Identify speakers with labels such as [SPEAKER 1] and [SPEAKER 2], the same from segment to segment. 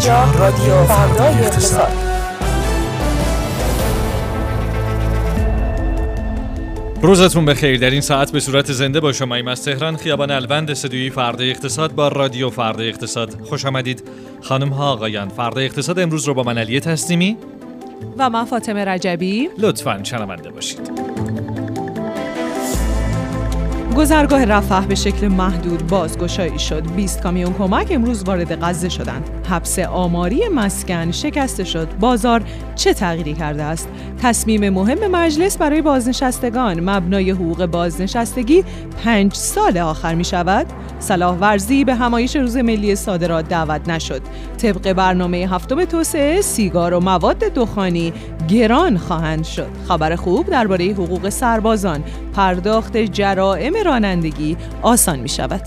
[SPEAKER 1] اینجا رادیو فردای اقتصاد.
[SPEAKER 2] روزتون بخیر. در این ساعت به صورت زنده با شما ایم از تهران. خیابان الوند استدیوی فردا اقتصاد با رادیو فردا اقتصاد. خوش آمدید. خانم ها آقایان فردا اقتصاد امروز رو با من علی تسلیمی
[SPEAKER 3] و من فاطمه رجبی.
[SPEAKER 2] لطفا شنونده باشید.
[SPEAKER 3] گذرگاه رفح به شکل محدود بازگشایی شد. 20 کامیون کمک امروز وارد غزه شدند. حبس آماری مسکن شکسته شد. بازار چه تغییری کرده است؟ تصمیم مهم مجلس برای بازنشستگان. مبنای حقوق بازنشستگی پنج سال آخر می شود. صلاح ورزی به همایش روز ملی صادرات دعوت نشد. طبق برنامه هفتم توسعه سیگار و مواد دخانی گران خواهند شد. خبر خوب درباره حقوق سربازان. پرداخت جرائم رانندگی آسان می شود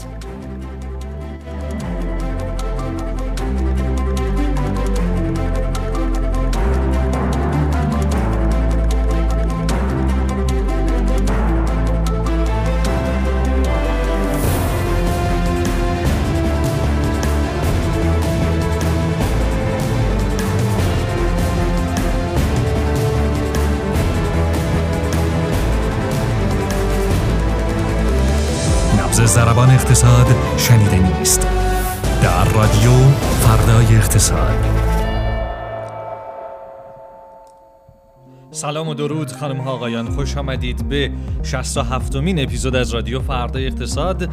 [SPEAKER 4] زربان اقتصاد شنیده نیست. در رادیو فردای اقتصاد.
[SPEAKER 2] سلام و درود خانم ها آقایان. خوش آمدید به 67 مین اپیزود از رادیو فردای اقتصاد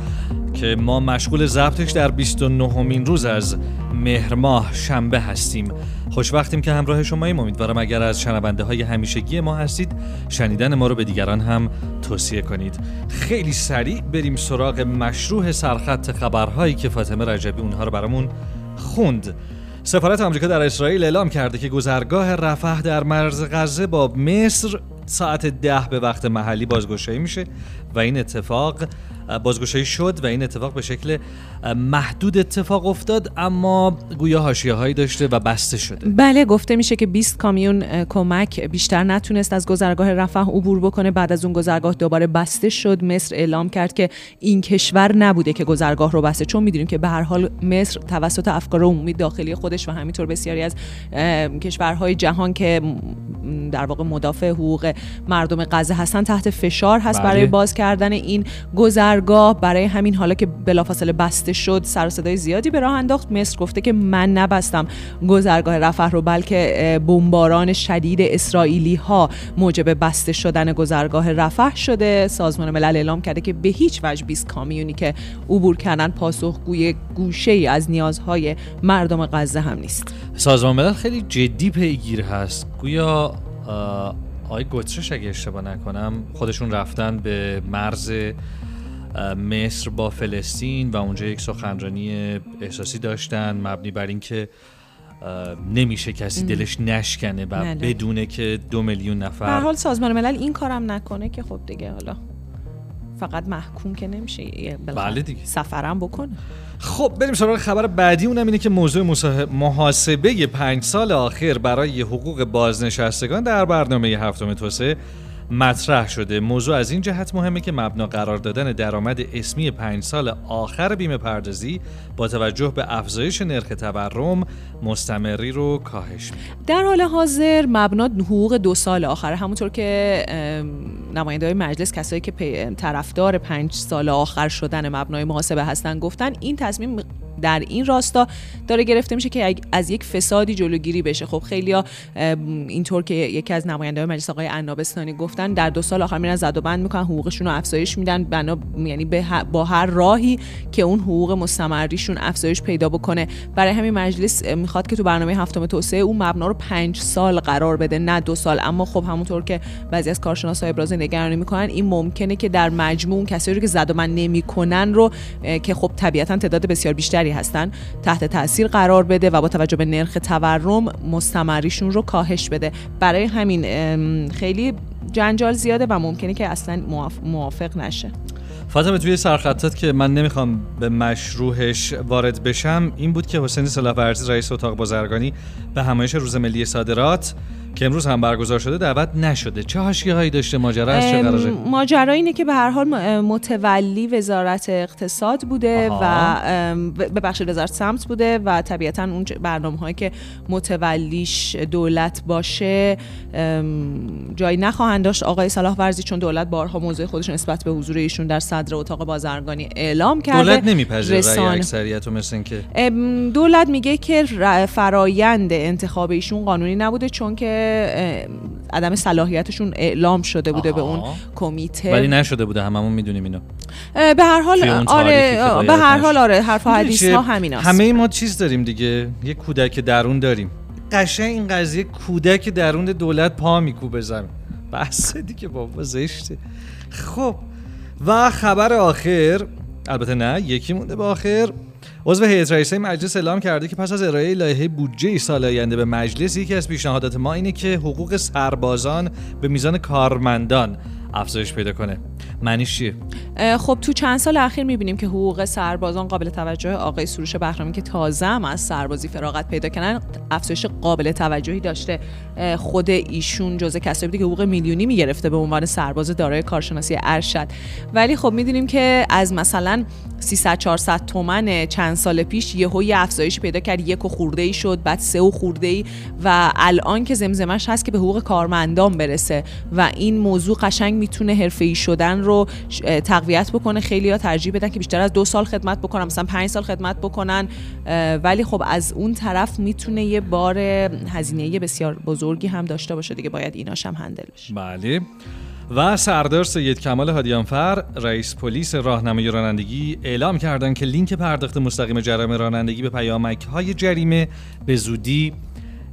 [SPEAKER 2] که ما مشغول ضبطش در 29 مین روز از مهر ماه شنبه هستیم. خوش وقتیم که همراه شما ایم امیدوارم اگر از شنونده های همیشگی ما هستید شنیدن ما رو به دیگران هم توصیه کنید. خیلی سریع بریم سراغ مشروع سرخط خبرهایی که فاطمه رجبی اونها رو برامون خوند. سفارت آمریکا در اسرائیل اعلام کرده که گذرگاه رفح در مرز غزه با مصر ساعت ده به وقت محلی بازگشایی میشه و این اتفاق بازگشایی شد و این اتفاق به شکل محدود اتفاق افتاد اما گویا حاشیه هایی داشته و بسته شده.
[SPEAKER 3] بله گفته میشه که 20 کامیون کمک بیشتر نتونست از گذرگاه رفح عبور بکنه. بعد از اون گذرگاه دوباره بسته شد. مصر اعلام کرد که این کشور نبوده که گذرگاه رو بسته چون می‌دونیم که به هر حال مصر توسط افکار عمومی داخلی خودش و همینطور بسیاری از کشورهای جهان که در واقع مدافع حقوق مردم غزه هستن تحت فشار هست بله. برای باز کردن این گذرگاه. برای همین حالا که بلافاصله بسته شد سر صدای زیادی به راه انداخت. مصر گفته که من نبستم گذرگاه رفح رو بلکه بمباران شدید اسرائیلی ها موجب بسته شدن گذرگاه رفح شده. سازمان ملل اعلام کرده که به هیچ وجه 20 کامیونی که عبور کردن پاسخگوی گوشه ای از نیازهای مردم غزه هم نیست.
[SPEAKER 2] سازمان ملل خیلی جدی پیگیر هست. گویا آقای گترش اگه اشتباه نکنم خودشون رفتن به مرز مصر با فلسطین و اونجا یک سخنرانی احساسی داشتن مبنی بر اینکه نمیشه کسی دلش نشکنه و بله. بدونه که دو میلیون نفر
[SPEAKER 3] به حال سازمان ملل این کارم نکنه که خب دیگه حالا فقط محکوم که نمیشه
[SPEAKER 2] بله دیگه.
[SPEAKER 3] سفرم بکنه.
[SPEAKER 2] خب بریم سراغ خبر بعدی اونم اینه که موضوع محاسبه پنج سال آخر برای حقوق بازنشستگان در برنامه هفتم توسعه مطرح شده. موضوع از این جهت مهمه که مبنا قرار دادن درآمد اسمی پنج سال آخر بیمه پردازی با توجه به افزایش نرخ تورم مستمری رو کاهش میده.
[SPEAKER 3] در حال حاضر مبنا حقوق دو سال آخر همونطور که نماینده های مجلس کسایی که طرفدار پنج سال آخر شدن مبنای محاسبه هستن گفتن این تصمیم در این راستا داره گرفته میشه که از یک فسادی جلوگیری بشه. خب خیلیا اینطور که یکی از نماینده مجلس آقای عنابستانی گفتن در دو سال آخر میرن زد و بند می‌کنن حقوقشون رو افزایش میدن. بنا یعنی با هر راهی که اون حقوق مستمریشون افزایش پیدا بکنه. برای همین مجلس می‌خواد که تو برنامه هفتم توسعه اون مبنا رو پنج سال قرار بده نه دو سال. اما خب همونطور که بعضی از کارشناسا ابراز نگرانی می‌کنن این ممکنه که در مجموع کسایی رو که زد و بند نمی‌کنن رو که خب طبیعتا تعداد بسیار بیشتری هستن تحت تاثیر قرار بده و با توجه به نرخ تورم مستمریشون رو کاهش بده. برای همین خیلی جنجال زیاده و ممکنه که اصلا موافق نشه.
[SPEAKER 2] فاطمه توی سرخطات که من نمی‌خوام به مشروعش وارد بشم این بود که حسین ورزی رئیس اتاق بازرگانی به همایش روز ملی صادرات که امروز هم برگزار شده دعوت نشده. چه حاشیه هایی داشته ماجرا؟ از چه قراره
[SPEAKER 3] ماجرا اینه که به هر حال متولی وزارت اقتصاد بوده
[SPEAKER 2] آها.
[SPEAKER 3] و به بخش وزارت سمت بوده و طبیعتا اون برنامه هایی که متولیش دولت باشه جایی نخواهند داشت. آقای صلاح ورزی چون دولت بارها موضوع خودش نسبت به حضور ایشون در صدر اتاق بازرگانی اعلام کرده.
[SPEAKER 2] دولت نمیپذیره رأی
[SPEAKER 3] رسانه-
[SPEAKER 2] اکثریت مثل اینکه
[SPEAKER 3] ام، دولت میگه که فرایند انتخاب ایشون قانونی نبوده چون که ام، عدم صلاحیتشون اعلام شده بوده به
[SPEAKER 2] آها.
[SPEAKER 3] اون کمیته.
[SPEAKER 2] ولی نشده بوده هممون می‌دونیم اینو.
[SPEAKER 3] به هر حال آره
[SPEAKER 2] که
[SPEAKER 3] به هر. حال آره حرف حدیث ها؟ همین
[SPEAKER 2] همه ما چیز داریم دیگه. یه کودک درون داریم. قشنگ این قضیه کودک درون دولت پا میکوبه زمین. بس دیگه بابا زشته خب و خبر آخر البته نه یکی مونده به آخر. عضو هیئت رئیسه مجلس اعلام کرده که پس از ارائه لایحه بودجه سال آینده به مجلس یکی از پیشنهادات ما اینه که حقوق سربازان به میزان کارمندان افزایش پیدا کنه. معنیش چیه؟
[SPEAKER 3] خب تو چند سال اخیر می‌بینیم که حقوق سربازان قابل توجه آقای سروش بهرامی که تازه هم از سربازی فراغت پیدا کردن افزایش قابل توجهی داشته. خود ایشون جزء کسایی که حقوق میلیونی می‌گرفته به عنوان سرباز دارای کارشناسی ارشد. ولی خب می‌دونیم که از مثلا 300 400 تومن چند سال پیش یهو یه افزایش پیدا کرد. یک و خورده ای شد بعد سه و خورده ای و الان که زمزمش هست که به حقوق کارمندان برسه و این موضوع قشنگ می‌تونه حرفه‌ای شدن رو تقویت بکنه. خیلی ها ترجیح بدن که بیشتر از دو سال خدمت بکنن مثلا پنج سال خدمت بکنن. ولی خب از اون طرف می‌تونه یه بار هزینه بسیار بزرگی هم داشته باشه دیگه باید ایناش هم هندل بشه.
[SPEAKER 2] بله. و سردار سید کمال هادیانفر رئیس پلیس راهنمای رانندگی اعلام کردند که لینک پرداخت مستقیم جرم رانندگی به پیامک های جریمه به زودی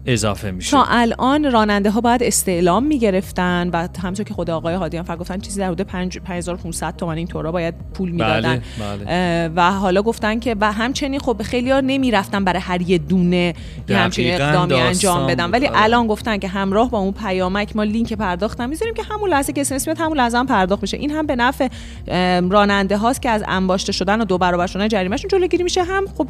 [SPEAKER 2] اضافه میشه.
[SPEAKER 3] تا الان راننده ها باید استعلام می‌گرفتن و همونطور که خود آقای هادیان فر گفتن چیزی در حدود 5 5500 تومن این طورا باید پول می‌دادن.
[SPEAKER 2] بله، بله.
[SPEAKER 3] و حالا گفتن که و همچنین خب خیلی ها نمی‌رفتن برای هر یه دونه یه همچین اقدامی انجام بدن. ولی
[SPEAKER 2] آره.
[SPEAKER 3] الان گفتن که همراه با اون پیامک ما لینک پرداخت هم می‌ذاریم که همون لحظه که اسمس میاد همون لحظه هم پرداخت بشه این هم به نفع راننده هاست که از انباشته شدن و دو برابر شدن جریمهشون جلوگیری میشه. هم خب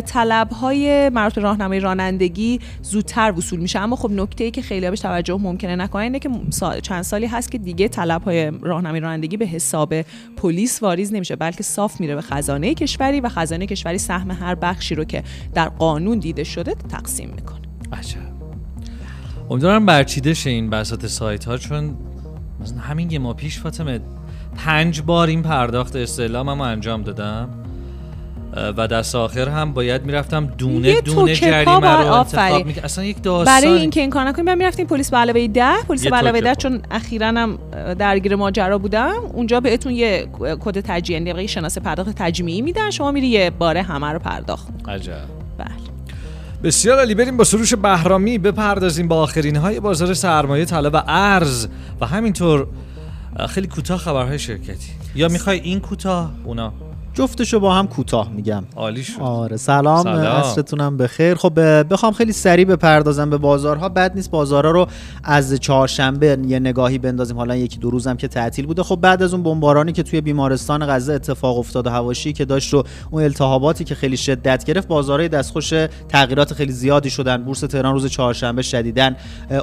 [SPEAKER 3] طلب های مربوط راهنمای رانندگی زودتر وصول میشه. اما خب نکته ای که خیلی بهش توجه ممکنه نکنن اینه که سال چند سالی هست که دیگه طلب های راهنمای رانندگی به حساب پلیس واریز نمیشه بلکه صاف میره به خزانه کشوری و خزانه کشوری سهم هر بخشی رو که در قانون دیده شده تقسیم می‌کنه.
[SPEAKER 2] عجب. امیدوارم برچیده شه این بساط سایت ها چون همین یه ماه پیش فاطمه پنج بار این پرداخت استعلامم رو انجام دادم. و دست آخر هم باید می‌رفتم دونه
[SPEAKER 3] یه
[SPEAKER 2] دونه جریمه رو انتخاب. می‌کرد اصلا یک داستان
[SPEAKER 3] برای اینکه این کار نکنیم می‌رفتیم پلیس به علاوه 10 پلیس به علاوه
[SPEAKER 2] توکه
[SPEAKER 3] 10
[SPEAKER 2] پا.
[SPEAKER 3] چون اخیرا هم درگیر ماجرا بودم. اونجا بهتون یه کد تجمیعی یعنی شناسه پرداخت تجمیعی میدن. شما میری یه باره همه رو پرداخت.
[SPEAKER 2] عجب.
[SPEAKER 3] بله.
[SPEAKER 2] بسیار عالی. بریم با سروش بهرامی بپردازیم با آخرین های بازار سرمایه طلا و ارز. و همینطور خیلی کوتاه خبرهای شرکتی. یا می‌خوای این کوتاه؟ اونا.
[SPEAKER 5] جفتشو با هم کوتاه میگم.
[SPEAKER 2] عالی شد.
[SPEAKER 5] آره سلام,
[SPEAKER 2] سلام.
[SPEAKER 5] عصرتونم بخیر. خب بخوام خیلی سریع بپردازم به بازارها. بد نیست بازارها رو از چهارشنبه یه نگاهی بندازیم. حالا یکی دو روزم که تعطیل بوده. خب بعد از اون بمبارانی که توی بیمارستان غزه اتفاق افتاد و هواشی که داشت و اون التهاباتی که خیلی شدت گرفت بازارهای دستخوش تغییرات خیلی زیادی شدن. بورس تهران روز چهارشنبه شدیدن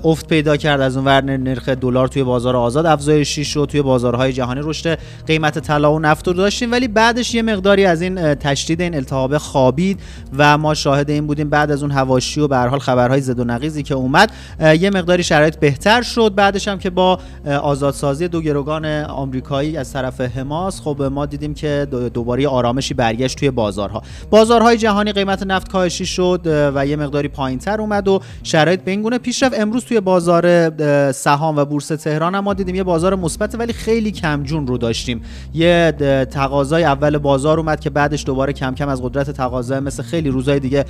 [SPEAKER 5] افت پیدا کرد. از اون ور نرخ دلار توی بازار آزاد. افزایشی شد توی بازارهای جهانی. رشد قیمت طلا و نفت رو داشتیم. ولی بعدش یه مقداری از این تشدید این التهاب خوابید و ما شاهد این بودیم بعد از اون هواشی و به حال خبرهای زد و نقیزی که اومد. یه مقداری شرایط بهتر شد. بعدش هم که با آزادسازی دو گروگان آمریکایی از طرف حماس خب ما دیدیم که دو- دوباره آرامشی برگشت توی بازارها. بازارهای جهانی قیمت نفت کاهشی شد و یه مقداری پایینتر اومد و شرایط به این گونه پیش رفت. امروز توی بازار سهام و بورس تهران هم ما دیدیم یه بازار مثبت ولی خیلی کمجون رو داشتیم. یه تقاضای اول بازار اومد که بعدش دوباره کم کم از قدرت تقاضا مثل خیلی روزهای دیگه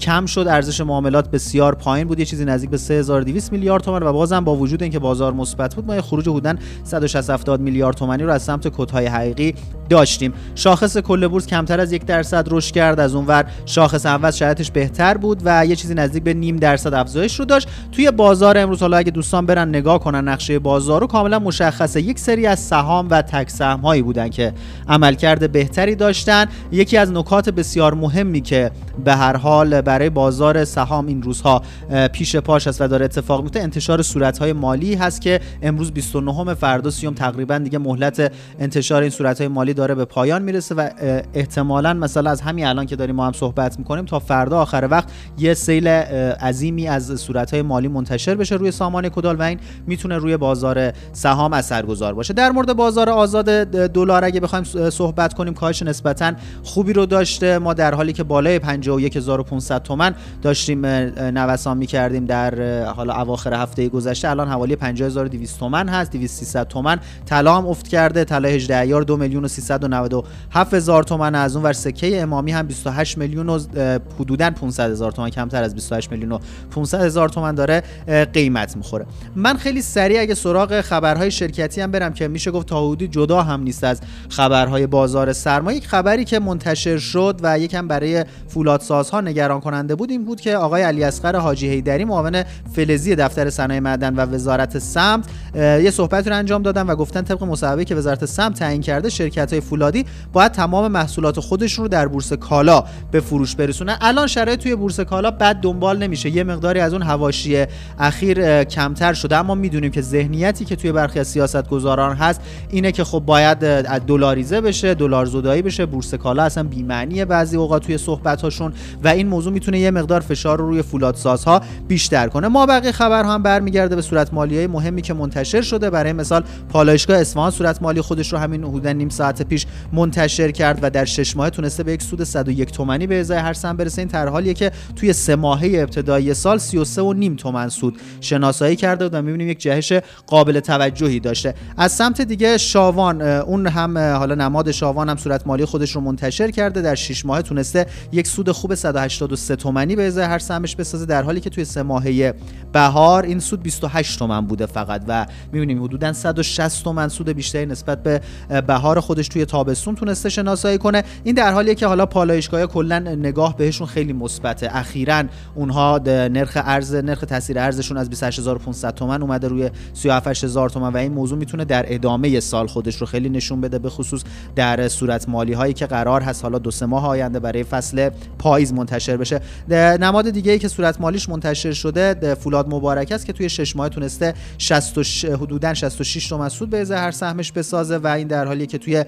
[SPEAKER 5] کم شد. ارزش معاملات بسیار پایین بود. یه چیزی نزدیک به 3200 میلیارد تومان و بازم با وجود اینکه بازار مثبت بود ما یه خروج حدوداً 160 70 میلیارد تومانی رو از سمت کدهای حقیقی داشتیم. شاخص کل بورس کمتر از یک درصد رشد کرد. از اونور شاخص اول شرایطش بهتر بود و یه چیزی نزدیک به نیم درصد افزایش رو داشت. توی بازار امروز حالا اگه دوستان برن نگاه کنن نقشه بازار رو کاملا مشخصه. یک سری از سهام و تک سهم هایی بودن که عملکرد بهتری بهتری داشتن. یکی از نکات بسیار مهمی که به هر حال برای بازار سهام این روزها پیش پاش است و داره اتفاق میفته انتشار صورتهای مالی هست که امروز 29 فردا سیوم تقریبا دیگه مهلت انتشار این صورتهای مالی داره به پایان می‌رسه و احتمالا مثلا از همین الان که داریم ما هم صحبت می‌کنیم تا فردا آخر وقت یه سیل عظیمی از صورتهای مالی منتشر بشه روی سامان کدال و این می‌تونه روی بازار سهام اثرگذار باشه. در مورد بازار آزاد دلار اگه بخوایم صحبت کنیم کاهش نسبتا خوبی رو داشته. ما در حالی که بالای 51500 تومان داشتیم نوسان می‌کردیم در حالا اواخر هفته گذشته. الان حوالی 50200 تومان هست 2300 تومان طلا هم افت کرده. طلا 18 ایار 2 میلیون و 397 هزار تومان از اون ور سکه امامی هم 28 میلیون و حدودا 500 هزار تومان کمتر از 28 میلیون و 500 هزار تومان داره قیمت می‌خوره. من خیلی سریع اگه سراغ خبرهای شرکتی هم برم که میشه گفت تا حدودی جدا هم نیست از خبرهای بازار سرمایه یک خبری که منتشر شد و یکم برای فولادسازها نگران کننده بود این بود که آقای علی اصغر حاجی حیدری معاون فلزی دفتر صنایع معدن و وزارت سمت یه صحبت رو انجام دادن و گفتن طبق مصوبه که وزارت سمت تعیین کرده شرکت های فولادی باید تمام محصولات خودشون رو در بورس کالا به فروش برسونه الان شرایط توی بورس کالا بد دنبال نمیشه. یه مقداری از اون حواشی اخیر کمتر شده اما می‌دونیم که ذهنیتی که توی برخی از سیاستگزاران هست اینه که خب باید دلاریزه بشه دلار زدایی بشه. بورس کالا اصلا بی معنیه بعضی اوقات توی صحبت هاشون و این موضوع می‌تونه یه مقدار فشار رو روی فولادسازها بیشتر کنه. ما بقیه خبر هم برمیگرده به صورت مالی مهمی که منتشر شده. برای مثال پالایشگاه اصفهان صورت مالی خودش رو همین حدود نیم ساعت پیش منتشر کرد و در شش ماه تونسته به یک سود 101 تومانی به ازای هر سهم برسه. این در حالیه که توی سه ماهه ابتدایی سال 33 و نیم تومن سود شناسایی کرده و می‌بینیم یک جهش قابل توجهی داشته. از سمت دیگه شاوان اون هم حالا نماد شاوان هم صورت مالی خودش رو منتشر کرده در 6 ماه تونسته یک سود خوب 183 تومانی به ازای هر سهمش بسازه در حالی که توی سه ماهه بهار این سود 28 تومن بوده فقط و می‌بینیم حدودا 160 تومن سود بیشتری نسبت به بهار خودش توی تابستون تونسته شناسایی کنه. این در حالیه که حالا پالایشگاه کلا نگاه بهشون خیلی مثبته. اخیرا اونها نرخ ارز نرخ تاثیر ارزشون از 28500 تومن اومده روی 37000 تومن و این موضوع می‌تونه در ادامه سال خودش رو خیلی نشون بده به خصوص در صورت مالی هایی که قرار هست حالا دو سه ماه آینده برای فصل پاییز منتشر بشه. نماد دیگه ای که صورت مالیش منتشر شده فولاد مبارک است که توی 6 ماه تونسته 60 حدودا 66 تومن سود به هر سهمش بسازه و این در حالی که توی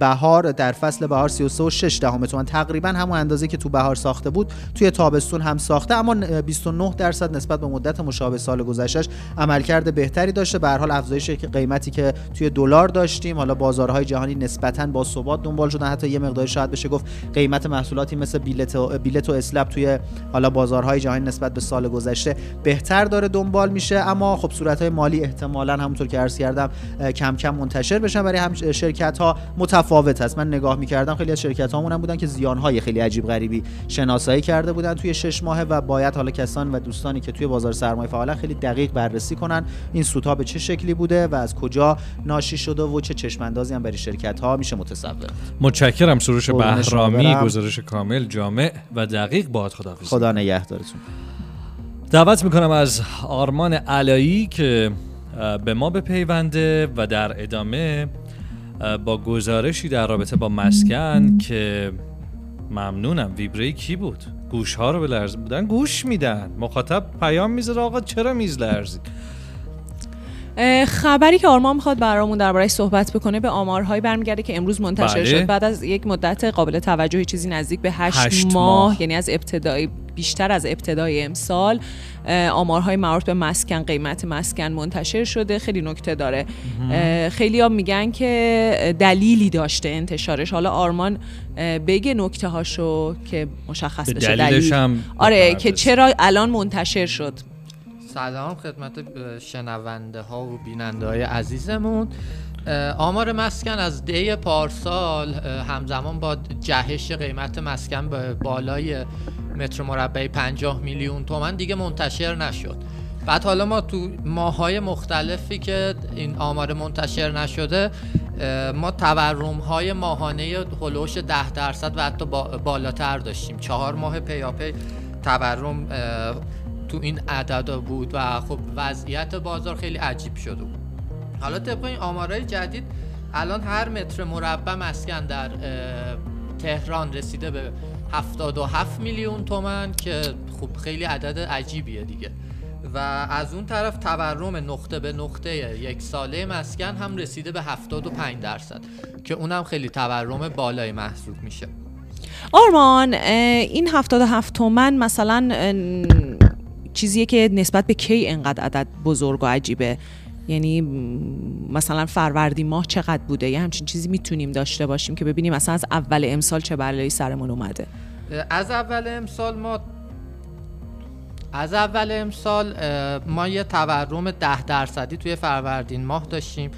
[SPEAKER 5] بهار در فصل بهار 33 و 6 دهم تومن. تقریبا همون اندازه که تو بهار ساخته بود توی تابستون هم ساخته اما 29 درصد نسبت به مدت مشابه سال گذشتهش عملکرد بهتری داشته. به هر حال افزایش قیمتی که توی دلار داشتیم حالا بازارهای جهانی نسبتا با ثبات دنبال شدن. حتی یه مقدار شاید بشه گفت قیمت محصولاتی مثل بیلت و بیلت و اسلب توی حالا بازارهای جهانی نسبت به سال گذشته بهتر داره دنبال میشه. اما خب صورتهای مالی احتمالا همونطور که عرض کردم کم کم منتشر بشن. برای هم شرکت ها متفاوت هست من نگاه می‌کردم خیلی از شرکت هامون هم بودن که زیان های خیلی عجیب غریبی شناسایی کرده بودن توی شش ماه و باید حالا کسان و دوستانی که توی بازار سرمایه فعالن خیلی دقیق بررسی کنن این سودها به چه شکلی بوده و از کجا ناشی شده و چه چشماندازی هم برای شرکت ها میشه متصور.
[SPEAKER 2] متشکرم. سروش بهرامی گزارش کامل جامع و دقیق با خداحافظی.
[SPEAKER 5] خدا نگهدارتون.
[SPEAKER 2] دعوت می‌کنم از آرمان علایی که به ما بپیونده و در ادامه با گزارشی در رابطه با مسکن که ممنونم. ویبره کی بود؟ گوش ها رو به لرز بودن گوش میدن. مخاطب پیام می‌ذاره آقا چرا میز لرزید؟
[SPEAKER 3] خبری که آرمان می‌خواد برامون دربارهش صحبت بکنه به آمارهایی برمیگرده که امروز منتشر بله. شد. بعد از یک مدت قابل توجهی چیزی نزدیک به هشت, هشت ماه, ماه. یعنی از ابتدای بیشتر از ابتدای امسال آمارهای مربوط به مسکن قیمت مسکن منتشر شده. خیلی نکته داره. خیلی ها میگن که دلیلی داشته انتشارش. حالا آرمان بگه نکته هاشو که مشخص بشه دلیل. آره که چرا الان منتشر شد.
[SPEAKER 6] سلام خدمت شنونده ها و بیننده های عزیزمون آمار مسکن از دی پارسال همزمان با جهش قیمت مسکن به بالای متر مربع 50 میلیون تومن دیگه منتشر نشد. بعد حالا ما تو ماهای مختلفی که این آمار منتشر نشده ما تورم های ماهانه هلوش 10 درصد و حتی بالاتر داشتیم. چهار ماه پیاپی تورم تو این عدد بود و خب وضعیت بازار خیلی عجیب شده بود. حالا طبق این آمارهای جدید الان هر متر مربع مسکن در تهران رسیده به 77 میلیون تومن که خب خیلی عدد عجیبیه دیگه. و از اون طرف تورم نقطه به نقطه یک ساله مسکن هم رسیده به 75 درصد که اونم خیلی تورم بالای محسوب میشه.
[SPEAKER 3] آرمان این 77 تومن مثلا چیزیه که نسبت به کی انقدر عدد بزرگ و عجیبه؟ یعنی مثلا فروردین ماه چقدر بوده؟ یه همچین چیزی می‌تونیم داشته باشیم که ببینیم مثلا از اول امسال چه بلایی سرمون اومده.
[SPEAKER 6] از اول امسال ما از اول امسال ما یه تورم ده درصدی توی فروردین ماه داشتیم.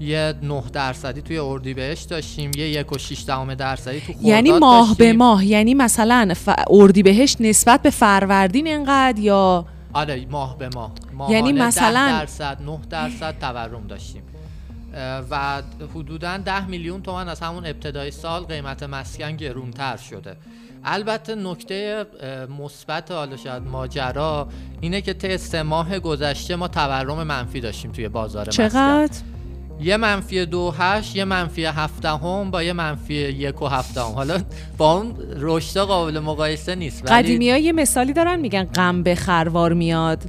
[SPEAKER 6] یه 9 درصدی توی اردیبهشت داشتیم یه یک و شیش دهم درصدی تو خرداد
[SPEAKER 3] یعنی ماه به
[SPEAKER 6] داشتیم.
[SPEAKER 3] ماه یعنی مثلا ف... اردیبهشت نسبت به فروردین انقدر یا؟
[SPEAKER 6] آره ماه به ماه.
[SPEAKER 3] یعنی
[SPEAKER 6] ماهانه
[SPEAKER 3] مثلا-
[SPEAKER 6] 10 درصد 9 درصد تورم داشتیم. و حدودا 10 میلیون تومن از همون ابتدای سال قیمت مسکن گرونتر شده. البته نکته مثبت حالا شاید ماجرا اینه که طی سه ماه گذشته ما تورم منفی داشتیم توی بازار مسکن.
[SPEAKER 3] چقدر
[SPEAKER 6] یه منفی دو هشت یه منفی هفته با یه منفی یک و هفته حالا با اون رشد قابل مقایسه نیست ولی
[SPEAKER 3] قدیمی ها یه مثالی دارن میگن غم به خروار میاد.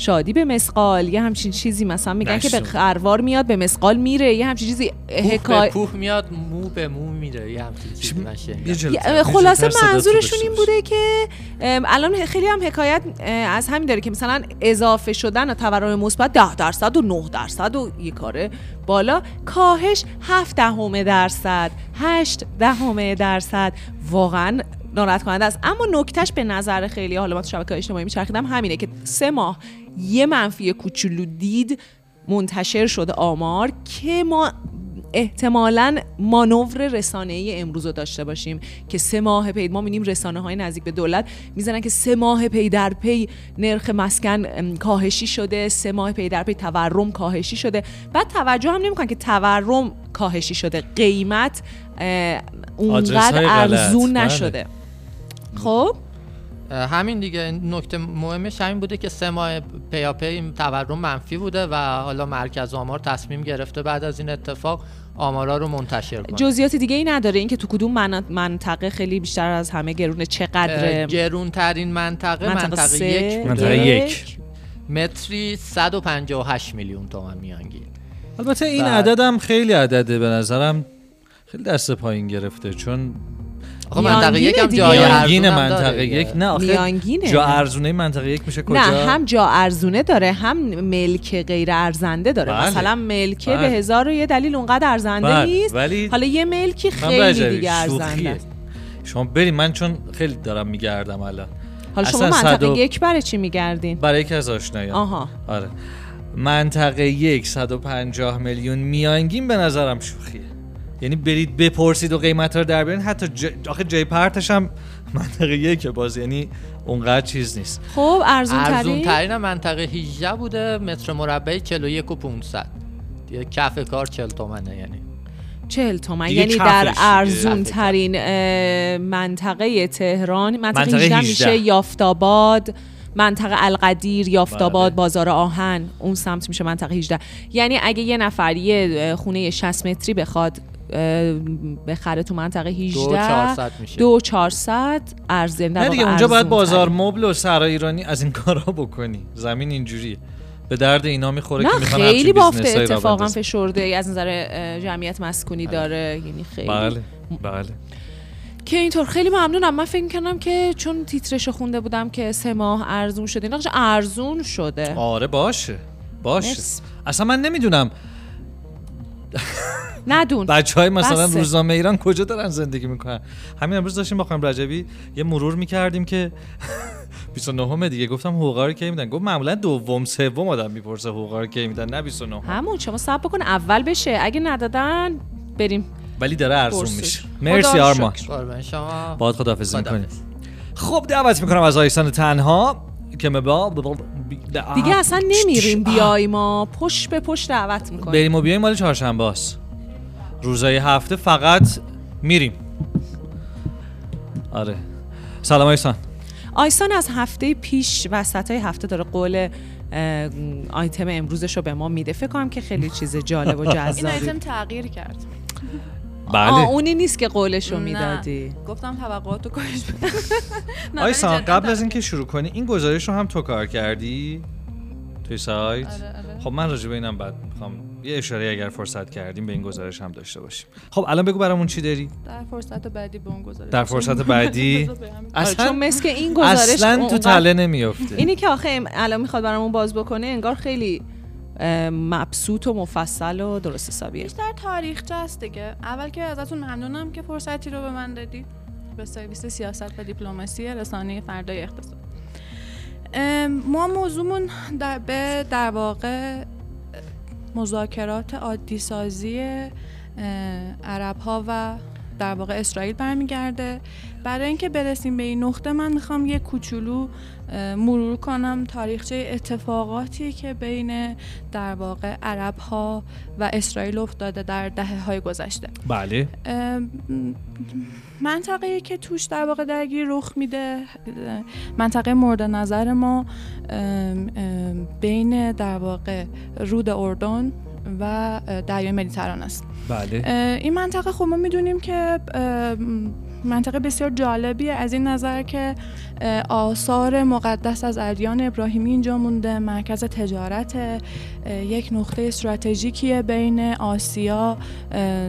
[SPEAKER 3] شادی به مسقال. یه همچین چیزی مثلا میگن که به. خروار میاد به مسقال میره. یه همچین چیزی
[SPEAKER 6] کوه به
[SPEAKER 3] حکای
[SPEAKER 6] کوه میاد مو به مو میره. یه همچین چیزی
[SPEAKER 2] یه
[SPEAKER 3] خلاصه منظورشون این. بوده که الان خیلی هم حکایت از همین داره که مثلا اضافه شدن و تورم مثبت 10 درصد و 9 درصد و یه کاره بالا. کاهش 7 دهم درصد. 8 دهم درصد. واقعا ناراحت کننده است اما نکتهش به نظر خیلی حالا من تو شبکه اجتماعی میچرخیدم همینه که سه ماه یه منفی کوچولو دید منتشر شده آمار که ما احتمالا مانور رسانه ای امروز رو داشته باشیم که سه ماه پی ما می‌بینیم رسانه های نزدیک به دولت می‌زنن که سه ماه پی در پی نرخ مسکن کاهشی شده سه ماه پی در پی تورم کاهشی شده بعد توجه هم نمی‌کنن که تورم کاهشی شده قیمت اونقدر. ارزون
[SPEAKER 2] بله.
[SPEAKER 3] نشده خب.
[SPEAKER 6] همین دیگه نکته مهمش همین بوده که سه ماه پیاپی این تورم منفی بوده و حالا مرکز آمار تصمیم گرفته بعد از این اتفاق آمارا رو منتشر کنه.
[SPEAKER 3] جزئیات دیگه ای نداره؟ اینکه تو کدوم من- منطقه خیلی بیشتر از همه گرونه چقدر؟
[SPEAKER 6] گرون ترین منطقه؟
[SPEAKER 3] منطقه
[SPEAKER 6] منطقه,
[SPEAKER 3] سه.
[SPEAKER 6] یک
[SPEAKER 2] منطقه یک.
[SPEAKER 6] متری 158 میلیون تومن میانگین.
[SPEAKER 2] البته این
[SPEAKER 6] بله.
[SPEAKER 2] عددم خیلی عدده به نظرم خیلی دست پایین گرفته چون
[SPEAKER 6] آقا منطقه یک هم. جای
[SPEAKER 2] میانگین
[SPEAKER 6] ارزون هم داره
[SPEAKER 2] منطقه. یک نه آخه
[SPEAKER 3] میانگینه.
[SPEAKER 2] جا ارزونه منطقه یک میشه کجا
[SPEAKER 3] نه هم جا ارزونه داره هم ملک غیر ارزنده داره
[SPEAKER 2] بله.
[SPEAKER 3] مثلا ملکه
[SPEAKER 2] بله.
[SPEAKER 3] به هزار و یه دلیل اونقدر ارزنده
[SPEAKER 2] بله،
[SPEAKER 3] نیست
[SPEAKER 2] ولی
[SPEAKER 3] حالا یه ملکی خیلی دیگه ارزنده.
[SPEAKER 2] شما بریم من چون خیلی دارم میگردم الان
[SPEAKER 3] حالا شما منطقه
[SPEAKER 2] صد و-
[SPEAKER 3] یک برای چی میگردین
[SPEAKER 2] برای یکی از آشنایان
[SPEAKER 3] آها
[SPEAKER 2] آره منطقه یک 150 میلیون میانگین به نظرم شوخیه یعنی برید بپرسید و قیمت رو در بیارین. حتی ج... آخه جای پرتش هم منطقه یک باز یعنی اونقدر چیز نیست.
[SPEAKER 3] خب ارزون
[SPEAKER 6] ارزون
[SPEAKER 3] ترین
[SPEAKER 6] منطقه 18 بوده متر مربعی 41 و 500 دیگه کف کار 40 تومنه یعنی.
[SPEAKER 3] چهل تومن.
[SPEAKER 2] دیگه
[SPEAKER 3] یعنی در. ارزون ترین منطقه تهران. منطقه,
[SPEAKER 2] منطقه
[SPEAKER 3] 18
[SPEAKER 2] 18.
[SPEAKER 3] میشه یافتاباد منطقه القدیر یافتاباد
[SPEAKER 2] بله.
[SPEAKER 3] بازار آهن اون سمت میشه منطقه 18 یعنی اگه یه نفر یه خونه 60 متری بخواد بخره تو منطقه 18
[SPEAKER 6] دو 400 میشه.
[SPEAKER 3] دو 400 ارزن در
[SPEAKER 2] نه دیگه اونجا باید بازار. مبل و سرای ایرانی از این کارا بکنی. زمین اینجوریه. به درد اینا می‌خوره
[SPEAKER 3] نه
[SPEAKER 2] که می‌خوان
[SPEAKER 3] خیلی بافت اتفاقا. فشرده از نظر جمعیت مسکونی داره. یعنی خیلی
[SPEAKER 2] بله بله.
[SPEAKER 3] که اینطور. خیلی ممنونم. من فکر می‌کنم که چون تیترشو خونده بودم که سه ماه ارزون شده. اینا ارزون شده.
[SPEAKER 2] آره باشه. باشه.
[SPEAKER 3] مرسی.
[SPEAKER 2] اصلا من نمی‌دونم.
[SPEAKER 3] ندون
[SPEAKER 2] بچه های مثلا
[SPEAKER 3] بسه.
[SPEAKER 2] روزنامه ایران کجا دارن زندگی می‌کنن؟ همین امروز داشتیم با خانم رجبی یه مرور می‌کردیم که 29 دیگه. گفتم حقوقا رو کی میدن؟ گفت معمولا دوم سوم آدم می‌پرسه حقوقا رو کی میدن نه 29
[SPEAKER 3] همون شما صبر بکن اول بشه. اگه ندادن بریم.
[SPEAKER 2] ولی داره ارزون. میشه.
[SPEAKER 3] خدا
[SPEAKER 2] مرسی آرمان.
[SPEAKER 6] شما.
[SPEAKER 2] باید خداحافظی می‌کنیم. خب دعوت می‌کنم از آیسان تنها. که مبا
[SPEAKER 3] دیگه اصلا نمیریم بیای ما. پشت به پشت دعوت می‌کنیم.
[SPEAKER 2] بریم و بیایم مال چهارشنبه است روزای هفته فقط میریم. آره. سلام آیسان.
[SPEAKER 3] آیسان از هفته پیش وسط های هفته داره قول آیتم امروزش رو به ما میده. فکر کنم که خیلی چیز جالب و
[SPEAKER 7] این
[SPEAKER 3] جذابی
[SPEAKER 7] آیتم تغییر کرد.
[SPEAKER 3] آه
[SPEAKER 2] بله
[SPEAKER 3] اونی نیست که قولش رو
[SPEAKER 7] نه.
[SPEAKER 3] می‌دادی.
[SPEAKER 7] گفتم توقعات رو کاهش
[SPEAKER 2] آیسان
[SPEAKER 7] جدا
[SPEAKER 2] قبل از اینکه شروع کنی این گزارش رو هم تو کار کردی؟ توی سایت؟
[SPEAKER 7] آره، آره.
[SPEAKER 2] خب من راجع به اینم بعد می‌خوام یه اشاره اگر فرصت کردیم به این گزارش هم داشته باشیم. خب الان بگو برامون چی داری؟
[SPEAKER 7] در فرصت بعدی به اون گزارش.
[SPEAKER 2] در فرصت بعدی.
[SPEAKER 3] آره، چون مثل این گزارش
[SPEAKER 2] اصلا تو تله نمیافته.
[SPEAKER 3] اینی که آخه الان می‌خواد برامون باز بکنه انگار خیلی مبسوط و مفصل و درست حسابیه
[SPEAKER 7] بیشتر تاریخچه است دیگه. اول که ازتون ممنونم که فرصتی رو به من دادید به سرویس سیاست و دیپلماسی رسانه فردای اقتصاد. ما موضوعمون در به در واقع مذاکرات عادی سازی عرب ها و در واقع اسرائیل برمیگرده. برای اینکه برسیم به این نقطه من می‌خوام یه کوچولو مرور کنم تاریخچه اتفاقاتی که بین در واقع عرب ها و اسرائیل افتاده در دهه های گذشته.
[SPEAKER 2] بله.
[SPEAKER 7] منطقه که توش در واقع درگیری رخ میده منطقه مورد نظر ما بین در واقع رود اردن و دریای مدیترانه است.
[SPEAKER 2] بله.
[SPEAKER 7] این منطقه خب ما می‌دونیم که منطقه بسیار جالبیه. از این نظر که آثار مقدس از ادیان ابراهیمی اینجا مونده مرکز تجارت یک نقطه استراتژیکیه بین آسیا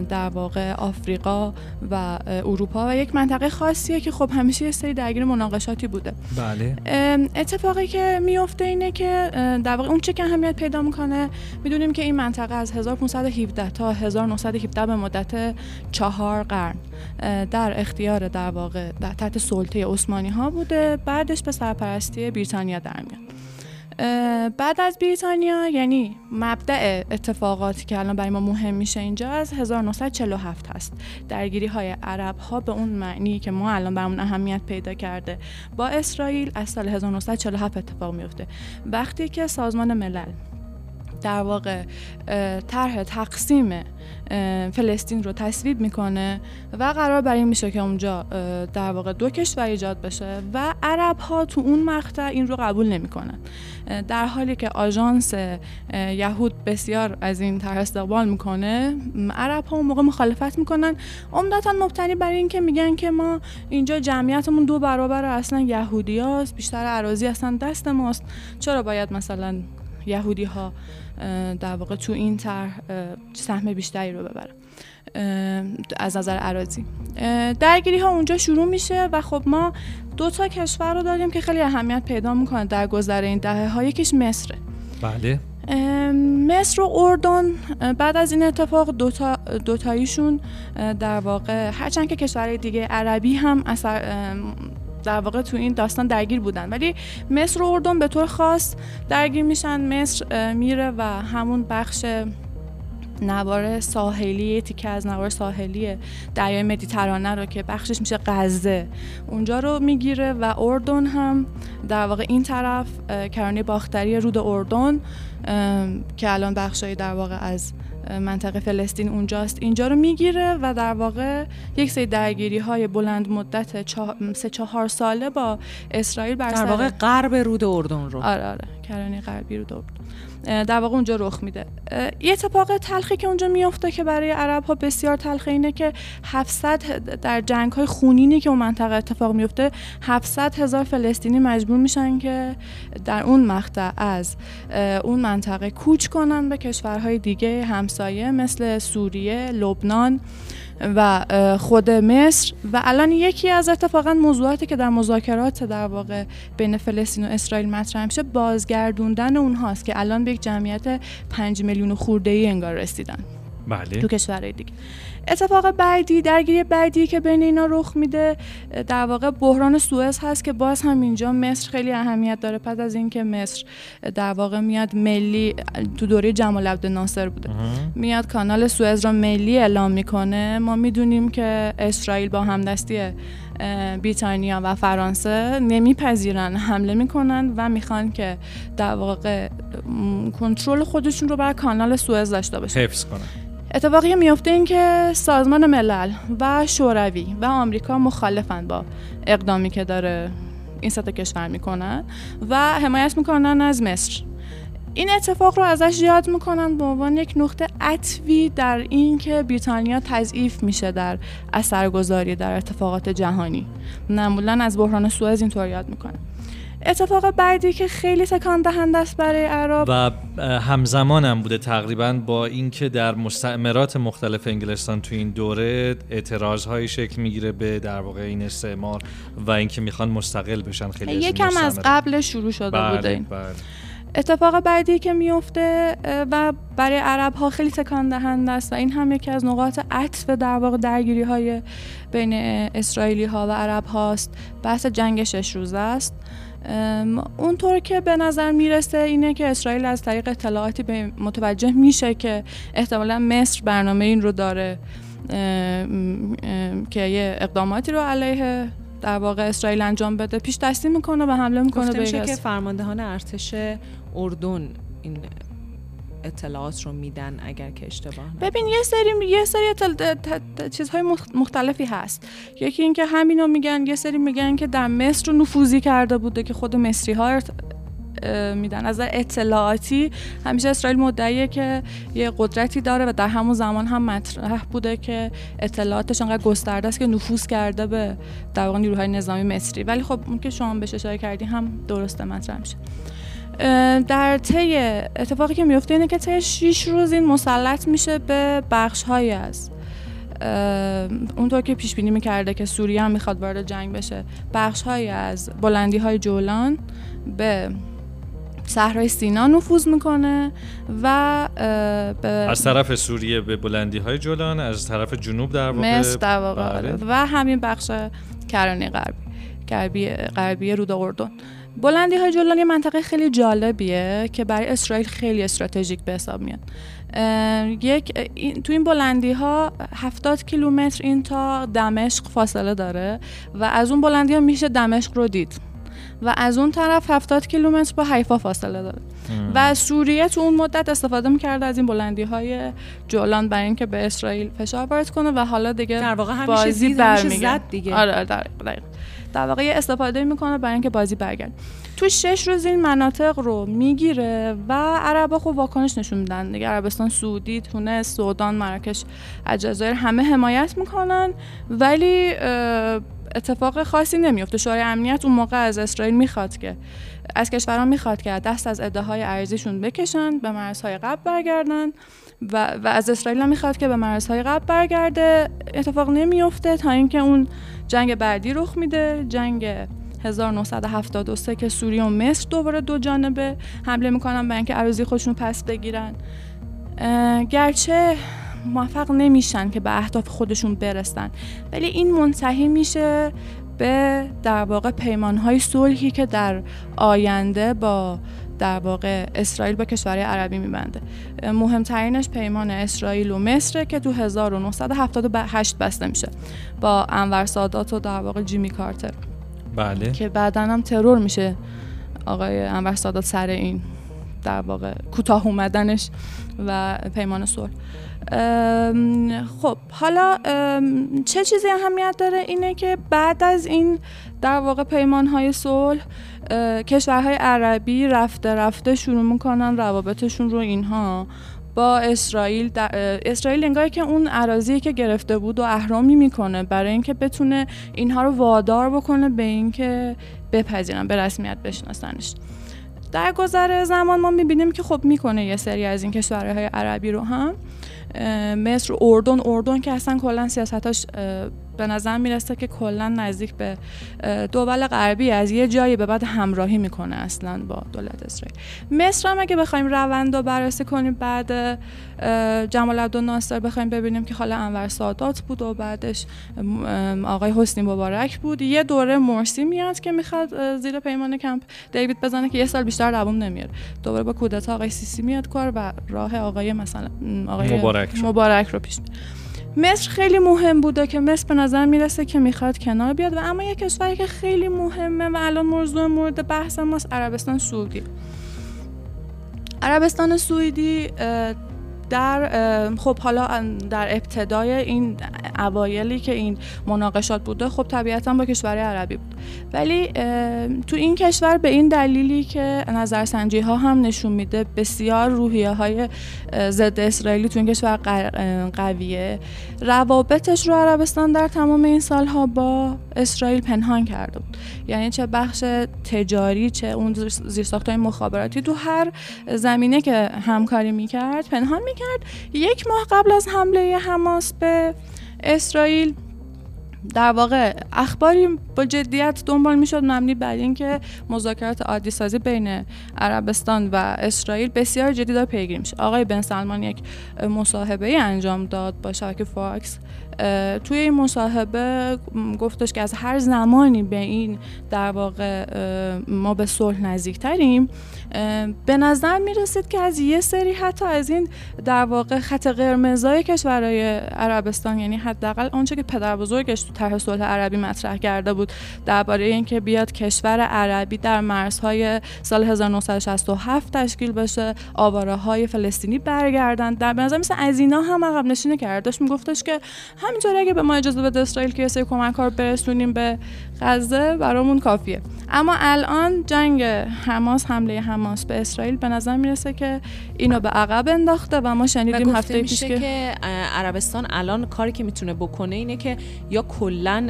[SPEAKER 7] در واقع آفریقا و اروپا و یک منطقه خاصیه که خب همیشه یه سری درگیر مناقشاتی بوده.
[SPEAKER 2] بله.
[SPEAKER 7] اتفاقی که میفته اینه که در واقع اون چه که اهمیت پیدا می‌کنه می‌دونیم که این منطقه از 1517 تا 1917 به مدت چهار قرن در اختیار در واقع در تحت سلطه عثمانی ها بوده. بعدش به سرپرستی بریتانیا در میاد. بعد از بریتانیا یعنی مبدع اتفاقاتی که الان برای ما مهم میشه اینجا از 1947 هست درگیری های عرب ها به اون معنی که ما الان برامون اهمیت پیدا کرده با اسرائیل از سال 1947 اتفاق میفته وقتی که سازمان ملل در واقع طرح تقسیم فلسطین رو تصویب می‌کنه و قرار بر این میشه که اونجا در واقع دو کشور ایجاد بشه و عرب ها تو اون مقطع این رو قبول نمی‌کنن. در حالی که آژانس یهود بسیار از این طرح استقبال می‌کنه عرب ها اون موقع مخالفت می‌کنن. عمدتا مبتنی بر این که میگن که ما اینجا جمعیتمون دو برابر اصلا یهودی هاست بیشتر اراضی اصلا دست ماست. چرا باید مثلا یهودی ها در واقع تو این طرح سهم بیشتری رو ببرن اه، از نظر اراضی اه، درگیری ها اونجا شروع میشه و خب ما دو تا کشور رو داریم که خیلی اهمیت پیدا می‌کنه در گذر این دهه ها. یکیش مصره
[SPEAKER 2] بله.
[SPEAKER 7] مصر و اردن بعد از این اتفاق دوتا دوتاییشون در واقع هرچند که کشورهای دیگه عربی هم اثر در واقع تو این داستان درگیر بودن. ولی مصر و اردن به طور خاص درگیر میشن. مصر میره و همون بخش نوار ساحلی تیکه از نوار ساحلی دریای مدیترانه رو که بخشش میشه غزه اونجا رو می‌گیره و اردن هم در واقع این طرف کرانه باختری رود اردن که الان بخشای در واقع از منطقه فلسطین اونجاست اینجا رو می‌گیره و در واقع یک سری درگیری های بلند مدت چه- سه چهار ساله با اسرائیل بر
[SPEAKER 3] در
[SPEAKER 7] سر-
[SPEAKER 3] واقع غرب رود اردن رو.
[SPEAKER 7] آره آره. کرانه غربی رو دور در واقع اونجا رخ میده. یه اتفاق تلخی که اونجا میفته که برای عرب ها بسیار تلخه اینه که 700 در جنگ های خونینی که اون منطقه اتفاق میفته 700 هزار فلسطینی مجبور میشن که در اون مقطع از اون منطقه کوچ کنن به کشورهای دیگه همسایه مثل سوریه، لبنان. و خود مصر. و الان یکی از اتفاقا موضوعاتی که در مذاکرات در واقع بین فلسطین و اسرائیل مطرح میشه بازگردوندن اونهاست که الان به یک جمعیت 5 میلیون خورده ای انگار رسیدن.
[SPEAKER 2] بله.
[SPEAKER 7] تو کشورهای دیگه. اتفاق بعدی درگیری بعدی که بین اینا رخ میده اه، در واقع بحران سوئز هست که باز هم اینجا مصر خیلی اهمیت داره. پس از اینکه مصر اه، در واقع میاد ملی تو دوره جمال عبد ناصر بوده میاد کانال سوئز را ملی اعلام می‌کنه. ما می‌دونیم که اسرائیل با همدستی اه، بریتانیا و فرانسه نمیپذیرن حمله می‌کنن و می‌خوان که در واقع کنترل خودشون رو بر کانال سوئز داشته باشن.
[SPEAKER 2] حفظ کنم
[SPEAKER 7] اتفاقی که میفته این که سازمان ملل و شوروی و آمریکا مخالفن با اقدامی که داره این سه کشور می‌کنن و حمایت می‌کنن از مصر. این اتفاق رو ازش یاد می‌کنن به عنوان یک نقطه عطفی در اینکه بریتانیا تضعیف میشه در اثرگذاری در اتفاقات جهانی. معمولا از بحران سوئز اینطور یاد می‌کنن. اتفاق بعدی که خیلی تکان دهنده است برای عرب
[SPEAKER 2] و همزمان هم بوده تقریبا با اینکه در مستعمرات مختلف انگلستان تو این دوره اعتراض های شکل می‌گیره به در واقع این استعمار و اینکه می‌خوان مستقل بشن خیلی
[SPEAKER 7] یکم از قبل شروع شده
[SPEAKER 2] بله
[SPEAKER 7] بوده این.
[SPEAKER 2] بله.
[SPEAKER 7] اتفاق بعدی که میفته و برای عرب ها خیلی تکان دهنده است و این هم یکی از نقاط عطف در واقع درگیری های بین اسرائیلی ها و عرب هاست بحث جنگ شش روزه است اونطور که به نظر می‌رسه اینه که اسرائیل از طریق اطلاعاتی به متوجه میشه که احتمالا مصر برنامه این رو داره که یه اقداماتی رو علیه در واقع اسرائیل انجام بده. پیش دستی می‌کنه و حمله می‌کنه به
[SPEAKER 3] که فرماندهان ارتش اردن این اطلاعات رو میدن اگر که اشتباه نکنم.
[SPEAKER 7] ببین یه سری یه سری اطل... ت- ت- چیزهای مخ- مختلفی هست. یکی اینکه همینو میگن یه سری میگن که در مصر رو نفوذی کرده بوده که خود مصری ها ارت... میدن. از اطلاعاتی همیشه اسرائیل مدعیه که یه قدرتی داره و در همون زمان هم مطرح بوده که اطلاعاتش انقدر گسترده است که نفوذ کرده به در واقع نیروهای نظامی مصری. ولی خب اون که شما بهش اشاره کردی هم درسته مطرح میشه. در طی اتفاقی که میفته اینه که طی 6 روز این مسلط میشه به بخش های از اونطور که پیش بینی می‌کرده که سوریه هم می‌خواد وارد جنگ بشه بخش های از بلندی های جولان به صحرای سینا نفوذ می‌کنه و به
[SPEAKER 2] از طرف سوریه به بلندی های جولان از طرف جنوب در واقع
[SPEAKER 7] مصر در واقع
[SPEAKER 2] بله.
[SPEAKER 7] آره. و همین بخش کرانه غربی غربی غربی رود اردن بلندی های جولان یه منطقه خیلی جالبیه که برای اسرائیل خیلی استراتژیک به حساب میاد یک این- تو این بلندی ها 70 کیلومتر این تا دمشق فاصله داره و از اون بلندی ها میشه دمشق رو دید و از اون طرف 70 کیلومتر با حیفا فاصله داره و سوریه تو اون مدت استفاده می‌کرده از این بلندی های جولان برای اینکه به اسرائیل فشار وارد کنه و حالا دیگه
[SPEAKER 3] در واقع همیشه
[SPEAKER 7] بازی
[SPEAKER 3] دید همیشه
[SPEAKER 7] برمیگرد.
[SPEAKER 3] زد دیگه
[SPEAKER 7] آره آره، دقیق دقیق. در واقع استفاده می‌کنه برای اینکه بازی برگرد. تو شش روز این مناطق رو می‌گیره و عربا خب واکنش نشون میدن دیگه. عربستان سعودی تونس سودان مراکش الجزایر همه حمایت می‌کنن. ولی اتفاق خاصی نمیفته. شورای امنیت اون موقع از اسرائیل می‌خواد که از کشورها می‌خواد که دست از ادعاهای ارزیشون بکشن به مرزهای قبل برگردن و, و از اسرائیل هم می‌خواد که به مرزهای قبل برگرده. اتفاق نمیفته تا اینکه اون جنگ بعدی رخ میده. جنگ 1973 که سوریه و مصر دوباره دو جانبه حمله می‌کنن برای اینکه اراضی خودشون پس بگیرن. گرچه موفق نمیشن که به اهداف خودشون برسن. ولی این منتهی میشه به در واقع پیمانهای صلحی که در آینده با در واقع اسرائیل با کشورهای عربی میبنده. مهمترینش پیمان اسرائیل و مصر که تو 1978 بسته میشه با انور سادات و در واقع جیمی کارتر.
[SPEAKER 2] بله.
[SPEAKER 7] که بعدا هم ترور میشه آقای انور سادات سر این در واقع کوتاه اومدنش و پیمان صلح. خب حالا چه چیزی اهمیت داره؟ اینه که بعد از این در واقع پیمان های صلح کشورهای عربی رفته رفته شروع می‌کنن روابطشون رو اینها با اسرائیل در اسرائیل انگار که اون اراضی که گرفته بود و اهرامی می‌کنه برای اینکه بتونه اینها رو وادار بکنه به اینکه بپذیرن به رسمیت بشناسنش. در گذر زمان ما می‌بینیم که خب می‌کنه یه سری از این کشورهای عربی رو هم مصر اردن اردن که اصلا کلا سیاستاش به نظر می‌رسه که کلا نزدیک به دول غربی از یه جایی به بعد همراهی می‌کنه اصلا با دولت اسرائیل مصر هم اگه بخوایم روند رو بررسی کنیم بعد جمال عبدالناصر بخوایم ببینیم که حالا انور سادات بود و بعدش آقای حسنی مبارک بود یه دوره مرسی میاد که می‌خواد زیر پیمان کمپ دیوید بزنه که یه سال بیشتر دوام نمیاره دوباره با کودتا آقای سیسی میاد کار و راه آقای مثلا آقای
[SPEAKER 2] مبارک.
[SPEAKER 7] مبارک رو پیش میره. مصر خیلی مهم بوده که مصر به نظر می‌رسه که می‌خواد کنار بیاد و اما یه کشوری که خیلی مهمه و الان موضوع مورد بحث ماست عربستان سعودی. عربستان سعودی در خب حالا در ابتدای این اوایلی که این مناقشات بوده خب طبیعتا با کشور عربی بود. ولی تو این کشور به این دلیلی که نظرسنجی ها هم نشون میده بسیار روحیه های ضد اسرائیلی تو این کشور قویه. روابطش رو عربستان در تمام این سالها با اسرائیل پنهان کرده بود. یعنی چه بخش تجاری چه اون زیرساخت های مخابراتی تو هر زمینه که همکاری می‌کرد پنهان می‌کرد. یک ماه قبل از حمله حماس به اسرائیل در واقع اخباری با جدیت دنبال می‌شد مبنی بر اینکه مذاکرات عادی سازی بین عربستان و اسرائیل بسیار جدی داره پیگیری میشه. آقای بن سلمان یک مصاحبه ای انجام داد با شبکه فاکس. توی این مصاحبه گفتش که از هر زمانی به این در واقع ما به صلح نزدیکتریم به نظر می رسید که از یه سری حتی از این در واقع خط قرمزای کشورهای عربستان یعنی حداقل آنچه که پدر بزرگش تو طرح صلح عربی مطرح کرده بود درباره اینکه بیاد کشور عربی در مرزهای سال 1967 تشکیل بشه آواره های فلسطینی برگردند در نظر مثل از اینا هم عقب نشینی کرد. داشت میگفتش که همینطور اگه به ما اجازه بده اسرائیل که سری کمک کار برسونیم به غزه برامون کافیه. اما الان جنگ حماس حمله حماس به اسرائیل به نظر می‌رسه که اینو به عقب انداخته و ما شنیدیم هفته پیش
[SPEAKER 3] که عربستان الان کاری که می‌تونه بکنه اینه که یا کلا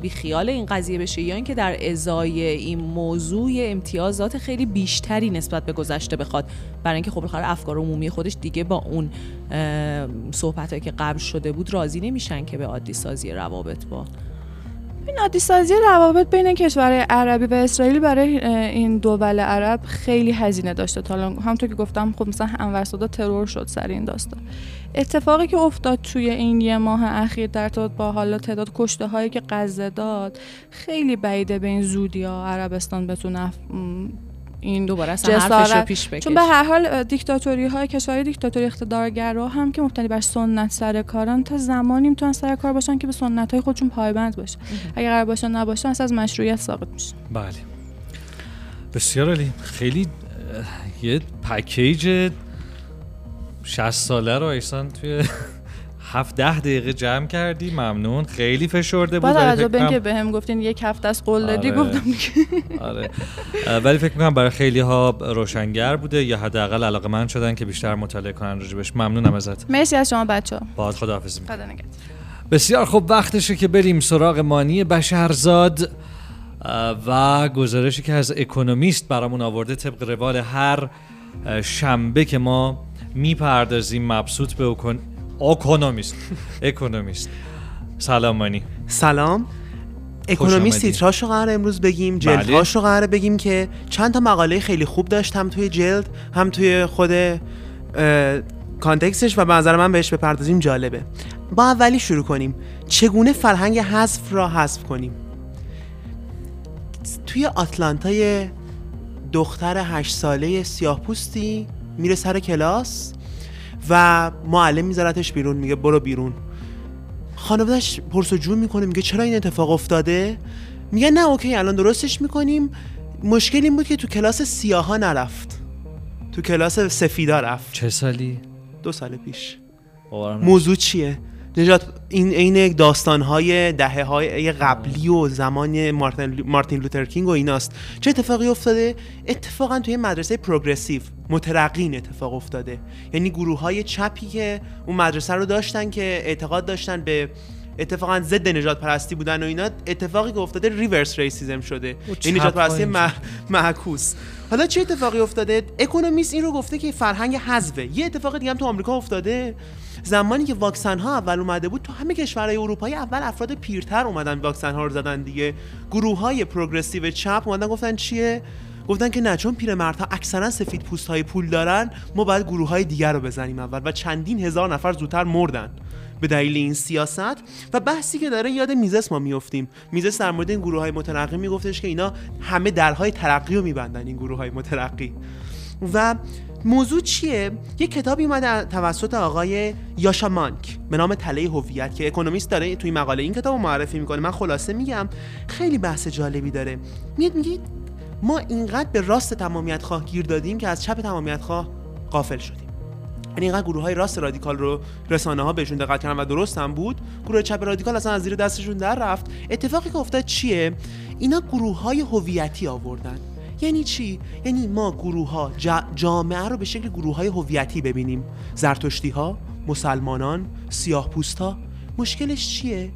[SPEAKER 3] بی خیال این قضیه بشه یا اینکه در ازای این موضوع امتیازات خیلی بیشتری نسبت به گذشته بخواد. برای اینکه خب افکار عمومی خودش دیگه با اون صحبت که قبل شده بود راضی نمیشن که به عادی سازی روابط با
[SPEAKER 7] این عادی سازی روابط بین کشور عربی و اسرائیل برای این دول عرب خیلی هزینه داشته. تا همونطور که گفتم خب مثلا انور ترور شد سر این داستان. اتفاقی که افتاد توی این یه ماه اخیر در ارتباط با حالا تعداد کشته هایی که غزه داد خیلی بعیده به این زودی ها عربستان بتونه این
[SPEAKER 3] دوباره جسارت. پیش
[SPEAKER 7] چون به هر حال دیکتاتوری های کشورهای دیکتاتوری اقتدارگرا هم که مبتنی بر سنت سر کاران تا زمانی می‌تونن سر کار باشن که به سنت های خودشون پایبند باشه اگر قرار باشن نباشن از مشروعیت ساقط میشه
[SPEAKER 2] بله. بسیار عالی. خیلی یه پکیج 60 ساله رو ایسان توی هفت ده دقیقه جمع کردی ممنون. خیلی فشرده بود
[SPEAKER 7] بعد به اینکه بهم گفتین یک هفته از قول دادی آره. گفتم
[SPEAKER 2] آره. ولی فکر می‌کنم برای خیلی ها روشنگر بوده یا حداقل علاقه من شدن که بیشتر مطالعه کنن راجبش ممنونم ازت.
[SPEAKER 7] مرسی از شما بچه
[SPEAKER 2] با خداحافظی. خدا بسیار خوب وقتشه که بریم سراغ مانی بشرزاد و گزارشی که از اکونومیست برامون آورده طبق روال هر شنبه که ما می‌پردازیم مبسوط به. اکونومیست اکونومیست سلام مانی.
[SPEAKER 8] سلام. اکونومیست تیتراش رو قرار امروز بگیم جلدهاش رو قرار بگیم که چند تا مقاله خیلی خوب داشت هم توی جلد هم توی خود کانتکستش و به نظر من بهش بپردازیم جالبه. با اولی شروع کنیم. چگونه فرهنگ حذف را حذف کنیم؟ توی آتلانتای دختر هشت ساله سیاه پوستی میره سر کلاس. و معلم میذارتش بیرون میگه برو بیرون. خانوادهش پرس‌وجو می‌کنه میگه چرا این اتفاق افتاده؟ میگه نه okay الان درستش می‌کنیم. مشکل این بود که تو کلاس سیاها نرفت. تو کلاس سفیدا رفت.
[SPEAKER 2] چه سالی؟
[SPEAKER 8] دو سال پیش. موضوع چیه؟ نژاد این عین داستان های دهه های قبلی و زمان مارتین, مارتین لوترکینگ و ایناست. چه اتفاقی افتاده؟ اتفاقا توی مدرسه progressive مترقی اتفاق افتاده. یعنی گروه های چپی که اون مدرسه رو داشتن که اعتقاد داشتن به اتفاقا ضد نژادپرستی بودن و اینا اتفاقی که افتاده reverse racism شده. این نژادپرستی معکوس. حالا چه اتفاقی افتاده؟ اکونومیست این رو گفته که فرهنگ حذفه. یه اتفاق دیگه هم تو آمریکا افتاده. زمانی که واکسن ها اول اومده بود تو همه کشورهای اروپایی اول افراد پیرتر اومدن واکسن ها رو زدن دیگه. گروه های پروگرسیو چپ اومدن گفتن چیه؟ گفتن که نه چون پیرمردها اکثرا سفید پوست های پول دارن ما باید گروه های دیگر رو بزنیم اول و چندین هزار نفر زودتر مردن به دلیل این سیاست. و بحثی که داره یاد میزس ما میفتیم میزس در مورد این گروه های مترقی میگفتش که اینا همه درهای ترقی رو میبندن این گروه های مترقی. و موضوع چیه؟ یه کتابی اومده توسط آقای یاشا مانک به نام تله هویت که اکونومیست داره توی مقاله این کتاب رو معرفی می‌کنه. من خلاصه میگم خیلی بحث جالبی داره. میاد میگی ما اینقدر به راست تمامیت خواه گیر دادیم که از چپ تمامیت خواه قافل شدیم. یعنی اینقدر گروه های راست رادیکال رو رسانه ها بهشون دقت کردن و درست هم بود. گروه چپ رادیکال اصلا از زیر دستشون در رفت. اتفاقی که افتاد چیه؟ اینا گروه های هویتی آوردن. یعنی چی؟ یعنی ما گروه ها جامعه رو به شکل گروه های هویتی ببینیم. زرتشتی ها مسلمانان سیاه ها مشکلش چیه؟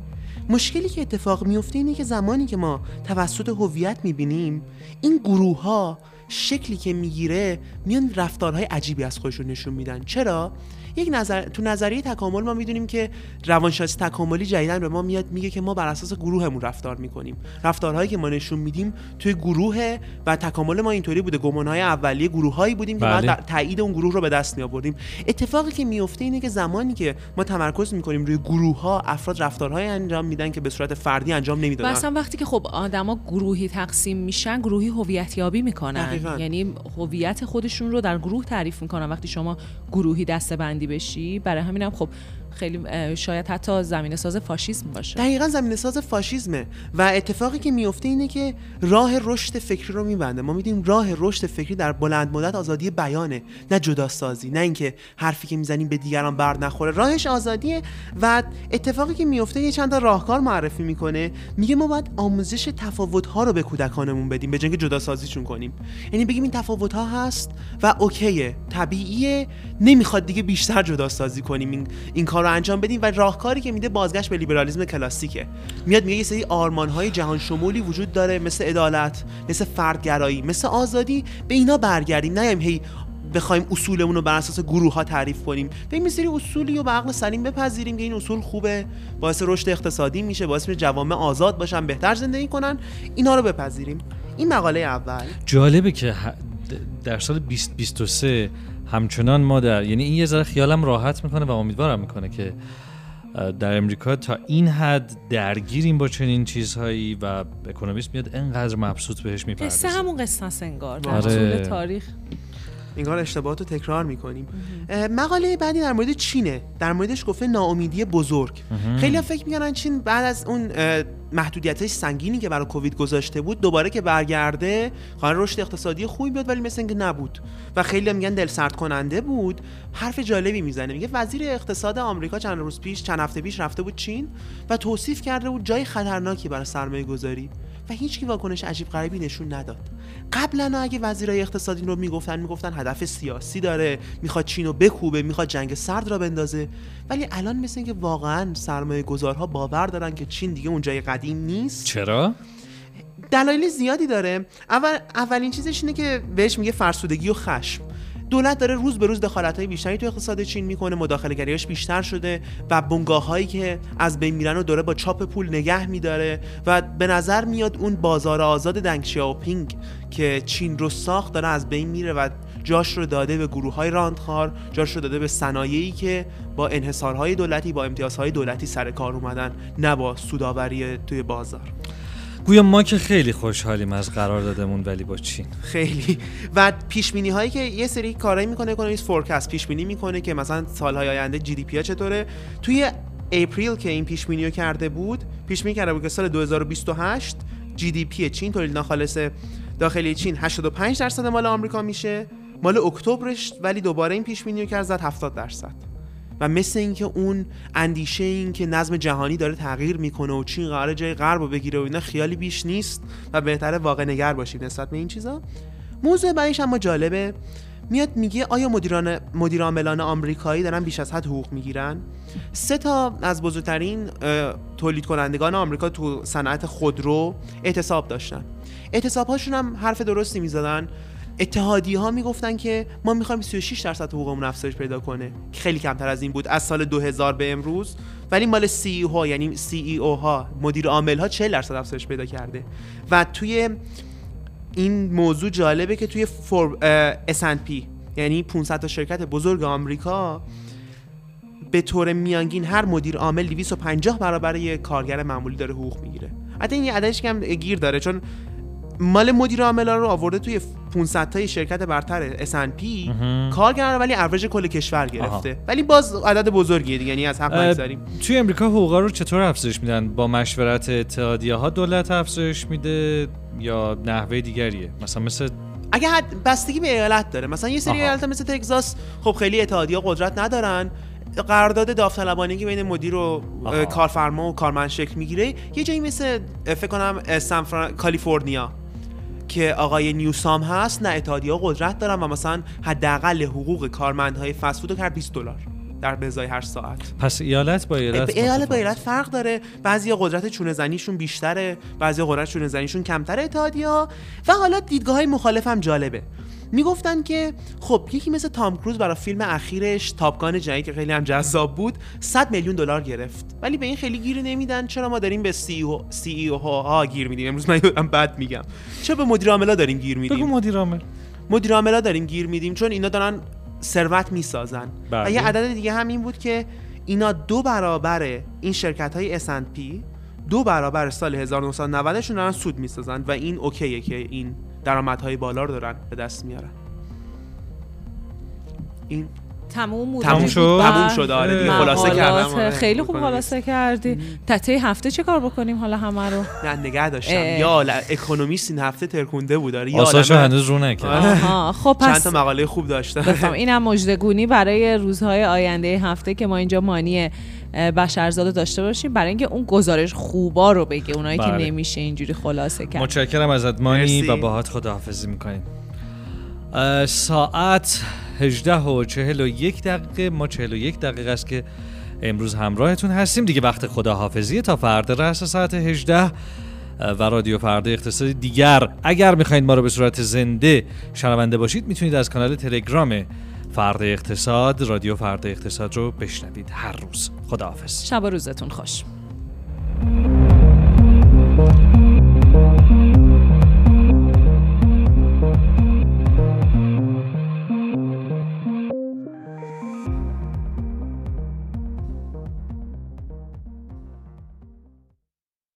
[SPEAKER 8] مشکلی که اتفاق میفته اینه که زمانی که ما توسط هویت می‌بینیم این گروه ها شکلی که می‌گیره میان رفتارهای عجیبی از خودشون نشون میدن. چرا؟ یک نظر تو نظریه تکامل ما می‌دونیم که روانشناسی تکاملی جدیدن به ما میاد میگه که ما بر اساس گروهمون رفتار می‌کنیم. رفتارهایی که ما نشون میدیم توی گروه و تکامل ما اینطوری بوده. گمانهای اولیه گروههایی بودیم که
[SPEAKER 2] بله.
[SPEAKER 8] ما تایید اون گروه رو به دست می آوردیم اتفاقی که میفته اینه که زمانی که ما تمرکز می‌کنیم روی گروه ها افراد رفتارهای انجام میدن که به صورت فردی انجام نمی‌دادن.
[SPEAKER 3] مثلا وقتی که خب آدما گروهی تقسیم میشن گروهی هویت یابی می‌کنن.
[SPEAKER 8] دقیقاً.
[SPEAKER 3] یعنی هویت خودشون رو در گروه تعریف می‌کنن. وقتی شما گروهی دسته بشی. برای همینم خب خیلی شاید حتی زمینه ساز فاشیسم باشه.
[SPEAKER 8] دقیقا زمینه ساز فاشیزمه. و اتفاقی که میفته اینه که راه رشد فکری رو میبنده. ما میدیم راه رشد فکری در بلند مدت آزادی بیانه نه جدا سازی نه اینکه حرفی که می‌زنیم به دیگران بر نخوره. راهش آزادیه و اتفاقی که میفته یه چند راهکار معرفی می‌کنه. میگه ما باید آموزش تفاوت ها رو به کودکانمون بدیم به جنگ جدا سازیشون کنیم. یعنی بگیم این تفاوت ها هست و اوکیه طبیعیه نمی‌خواد دیگه بیشتر جدا سازی کنیم. این, این کار رو انجام بدیم و راهکاری که میده بازگشت به لیبرالیسم کلاسیکه. میاد میگه یه سری آرمان های جهان شمولی وجود داره مثل عدالت مثل فردگرایی مثل آزادی. به اینا برگردیم نه هی بخوایم اصولمون رو بر اساس گروه ها تعریف کنیم. این سری اصولی رو به عقل سلیم بپذیریم که این اصول خوبه باعث رشد اقتصادی میشه باعث میشه جوامع آزاد باشن بهتر زندگی کنن. اینا رو بپذیریم. این مقاله اول.
[SPEAKER 2] جالبه که در سال 2023 همچنان ما در یعنی این یه ذره خیالم راحت می‌کنه و امیدوارم می‌کنه که در امریکا تا این حد درگیریم با چنین چیزهایی و اکونومیست میاد انقدر مبسوط بهش می‌پردازه.
[SPEAKER 3] قصه همون قصه انگار در
[SPEAKER 2] آره.
[SPEAKER 3] طول تاریخ.
[SPEAKER 8] انگار اشتباهات رو تکرار می‌کنیم. مقاله بعدی در مورد چینه. در موردش گفته ناامیدی بزرگ. خیلی فکر می‌کنن چین بعد از اون محدودیت سنگینی که برای کووید گذاشته بود دوباره که برگرده قرار رشد اقتصادی خوبی بیاد ولی مثل اینکه نبود. و خیلی میگن دل سرد کننده بود. حرف جالبی می‌زنه. میگه وزیر اقتصاد آمریکا چند روز پیش چند هفته پیش رفته بود چین و توصیف کرده بود جای خطرناکی برای سرمایه گذاری و هیچ واکنش عجیب غریبی نشون نداد. قبلا اگه وزیرای اقتصادی رو می‌گفتن می‌گفتن هدف سیاسی داره می‌خواد چین رو بکوبه می‌خواد جنگ سرد را بندازه. ولی الان مثل اینکه واقعا سرمایه گذارها باور دارن که چین دیگه اون جای قدیم نیست.
[SPEAKER 2] چرا؟
[SPEAKER 8] دلایل زیادی داره. اول اولین چیزش اینه که بهش میگه فرسودگی و خشم. دولت داره روز به روز دخالت های بیشتری تو اقتصاد چین می‌کنه مداخله گریاش بیشتر شده و بنگاه هایی که از بین میرن و داره با چاپ پول نگه میداره و به نظر میاد اون بازار آزاد دنگ شیاوپینگ که چین رو ساخت داره از بین میره و جاش رو داده به گروه های رانت‌خوار جاش رو داده به صنایعی که با انحصارهای دولتی با امتیازهای دولتی سر کار اومدن نه با سودآوری توی بازار.
[SPEAKER 2] گویا ما که خیلی خوشحالیم از قراردادمون ولی با چین؟
[SPEAKER 8] خیلی. و پیش بینی هایی که یه سری کارایی می‌کنه اکونومیست forecast پیش بینی می‌کنه که مثلا سالهای آینده GDP چطوره. توی April که این پیش بینی کرده بود پیش بینی کرده بود که سال 2028 GDP چین تولید ناخالص داخلی چین 85 درصد مال آمریکا میشه. مال اکتبرش ولی دوباره این پیش بینی کرد زد 70 درصد. و مثل اینکه اون اندیشه این که نظم جهانی داره تغییر می‌کنه و چین قرار جای غرب رو بگیره و اینا خیالی بیش نیست و بهتره واقع نگر باشیم نسبت به این چیزا. موضوع بعدش اما جالبه. میاد میگه آیا مدیران مدیر عاملان آمریکایی دارن بیش از حد حقوق می‌گیرن؟ سه تا از بزرگترین تولید کنندگان آمریکا تو صنعت خودرو اعتصاب داشتن. اعتصاب هاشون هم حرف درستی می‌زدن. اتحادی ها می‌گفتن که ما می‌خوایم 36 درصد حقوقمون افزایش پیدا کنه که خیلی کمتر از این بود از سال 2000 به امروز. ولی مال سی ها یعنی سی ای او ها مدیر عامل ها 40 درصد افزایش پیدا کرده. و توی این موضوع جالبه که توی فور S&P یعنی 500 تا شرکت بزرگ آمریکا به طور میانگین هر مدیر عامل 250 برابر یک کارگر معمولی داره حقوق می‌گیره. حتی این عددش کم گیر داره چون مال مدیر عاملا رو آورده توی 500 تای شرکت برتر S&P کارگر ولی اوریج کل کشور گرفته. آها. ولی باز عدد بزرگیه دیگه یعنی از حق نگذاریم
[SPEAKER 2] توی امریکا حقوقا رو چطور افزایش میدن؟ با مشورت اتحادیه ها دولت افزایش میده یا نحوه دیگریه؟ مثلا مثل
[SPEAKER 8] اگه حد بستگی به ایالت داره. مثلا یه سری. ایالت مثل تگزاس خب خیلی اتحادیه قدرت ندارن. قرارداد داوطلبانه که بین مدیر و
[SPEAKER 2] آها.
[SPEAKER 8] کارفرما و کارمند شکل می‌گیره. یه جایی مثل فکر کنم اه، سان فران- کالیفرنیا. که آقای نیوسام هست نه اتحادیه قدرت دارن و مثلا حداقل حقوق کارمندهای فست فود رو کرد 20 دلار در به ازای هر ساعت.
[SPEAKER 2] پس ایالت با ایالت
[SPEAKER 8] ایالت با. ایالت فرق داره. بعضی قدرت چونه زنیشون بیشتره بعضی قدرت چونه زنیشون کمتر اتحادیه و حالا دیدگاه های مخالف هم جالبه. می‌گفتن که خب یکی مثل تام کروز برای فیلم اخیرش تاپگان جنگی که خیلی هم جذاب بود 100 میلیون دلار گرفت. ولی به این خیلی گیر نمیدن. چرا ما داریم به سی او سی ای او ها گیر میدیم؟ امروز من بد میگم. چرا به مدیر عاملا داریم گیر
[SPEAKER 2] بگو
[SPEAKER 8] میدیم
[SPEAKER 2] مدیر عامل.
[SPEAKER 8] مدیر عاملا داریم گیر میدیم چون اینا دارن ثروت می‌سازن.
[SPEAKER 2] بله.
[SPEAKER 8] و یه عدد دیگه هم این بود که اینا دو برابر این شرکت های S&P دو برابر سال 1990 شون دارن سود می‌سازن و این اوکیه که این درآمدهای بالا رو دارن به دست میارن این
[SPEAKER 3] تموم بود
[SPEAKER 2] تموم شد؟
[SPEAKER 8] تموم شد آره دیگه خلاصه
[SPEAKER 3] مقالات.
[SPEAKER 8] کردم آره.
[SPEAKER 3] خیلی خوب. خلاصه کردی تته هفته چه کار بکنیم حالا همه رو
[SPEAKER 8] نه نگه داشتم. یا اکونومیست این هفته ترکونده بود آره یا
[SPEAKER 2] آساشو. هنوز رو نکرد
[SPEAKER 8] آره.
[SPEAKER 3] خب
[SPEAKER 8] چند
[SPEAKER 3] پس
[SPEAKER 8] تا مقاله خوب داشتم
[SPEAKER 3] اینم مجدگونی برای روزهای آینده هفته که ما اینجا مانی اه، بشرزاده داشته باشیم برای اینکه اون گزارش خوبا رو بگه اونایی که
[SPEAKER 2] بله.
[SPEAKER 3] نمیشه اینجوری خلاصه کرد.
[SPEAKER 2] متشکرم ازت مانی
[SPEAKER 8] مرسی.
[SPEAKER 2] و باهات خداحافظی می‌کنیم. ساعت 18 و 41 دقیقه. ما 41 دقیقه است که امروز همراهتون هستیم. دیگه وقت خداحافظی تا فردا رأس ساعت 18 و رادیو فردا اقتصادی دیگر. اگر می‌خواید ما رو به صورت زنده شنونده باشید می‌تونید از کانال تلگرام فرد اقتصاد رادیو فرد اقتصاد رو بشنوید هر روز. خداحافظ.
[SPEAKER 3] شب و روزتون خوش.